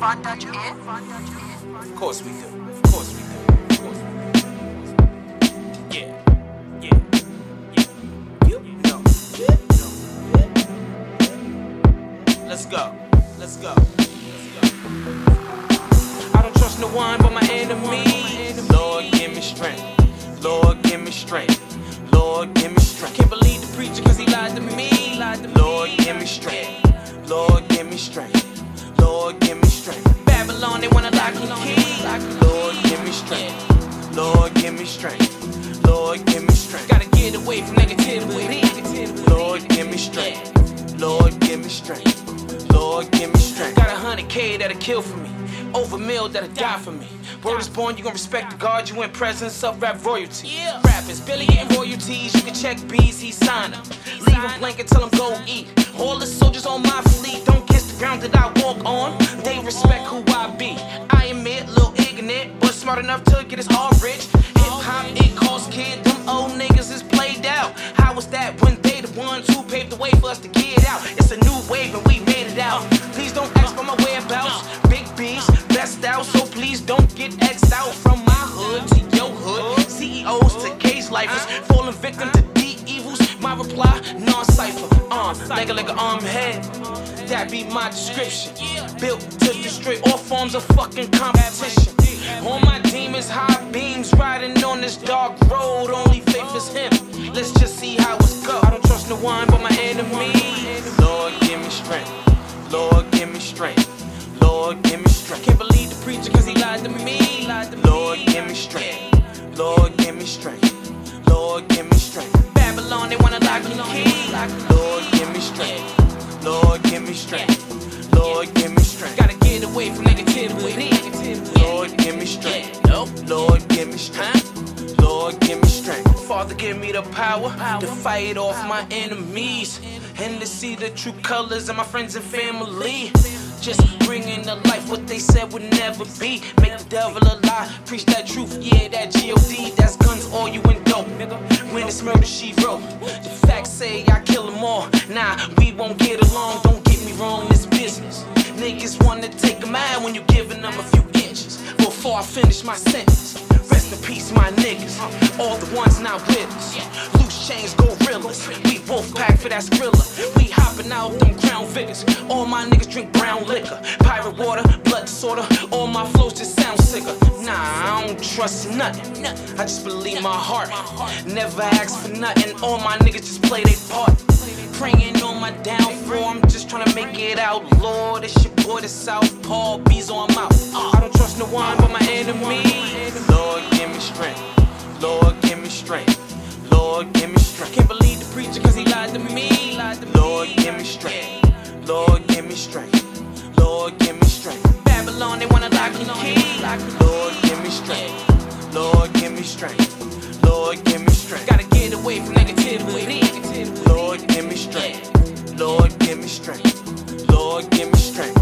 Von Dutch in? Of course we do. Of course we do. Of course we do. Yeah. Yeah. Yeah. You know. Let's go. Let's go. Let's go. I don't trust no one but my enemies. Lord, give me strength. Lord, give me strength. Lord, give me strength. Can't believe They wanna lock and key. Lord, give me strength. Lord, give me strength. Lord, give me strength. Gotta get away from negativity. Lord, give me strength. Lord, give me strength. Lord, give me strength. Got a hundred K that'll kill for me. Over a mil that'll die for me. Word is born, you gon' respect the God you in presence of rap royalty. Yeah. Rappers, Billy getting royalties. You can check B's, he sign up. Leave him blank and tell him go eat. All the soldiers on my fleet don't ground that I walk on. They respect who I be. I admit, little ignorant, but smart enough to get us all rich. Hip hop, it costs kid. Them old niggas is played out. How was that when they the ones who paved the way for us to get out? It's a new wave and we made it out. Please don't ask for my whereabouts. Big B's, best out, so please don't get X'd out from my hood to your hood. CEOs to case lifers, falling victim to Arm, like a like arm head. That be my description. Built to destroy all forms of fucking competition. All my demons, high beams, riding on this dark road. Only faith is him. Let's just see how it's go. I don't trust no one but my enemies. Lord, give me strength. Lord, give me strength. Lord, give me strength. Can't believe the preacher cause he lied to me. Lord, give me strength. Lord, give me strength. Lord, give me strength. Babylon, they wanna lock and key. Lord, give me strength. Lord, give me strength. Lord, give me strength. Gotta get away from negativity. Lord, give me strength. No, Lord, give me strength. Lord, give me strength. Father, give me the power to fight off my enemies and to see the true colors of my friends and family. Just bringing to life what they said would never be. Make the devil a lie, preach that truth, yeah, that God. That's guns, all you and dope, nigga. When it's murder, she wrote. The facts say Niggas wanna take a man when you giving them a few inches. Before I finish my sentence. Rest in peace, my niggas. All the ones not with us. Loose chains, gorillas. We wolf pack for that skrilla. We hopping out them crown figures. All my niggas drink brown liquor. Pirate water, blood disorder. All my flows just sound sicker. Nah, I don't trust nothing. I just believe my heart. Never ask for nothing. All my niggas just play their part. Praying on my downfall. I'm just trying to make it out. Lord, it's your boy, the Southpaw. Bees on mouth. I don't trust no one but my enemies. Lord, give me strength. Lord, give me strength. Lord, give me strength. Can't believe the preacher cause he lied to me. Lord, give me strength. Lord, give me strength. Lord, give me strength. Babylon, they wanna lock and key. Lord, give me strength. Lord, give me strength. Lord, give me strength. Gotta get away from negativity. Lord, give me strength. Lord, give me strength. Lord, give me strength.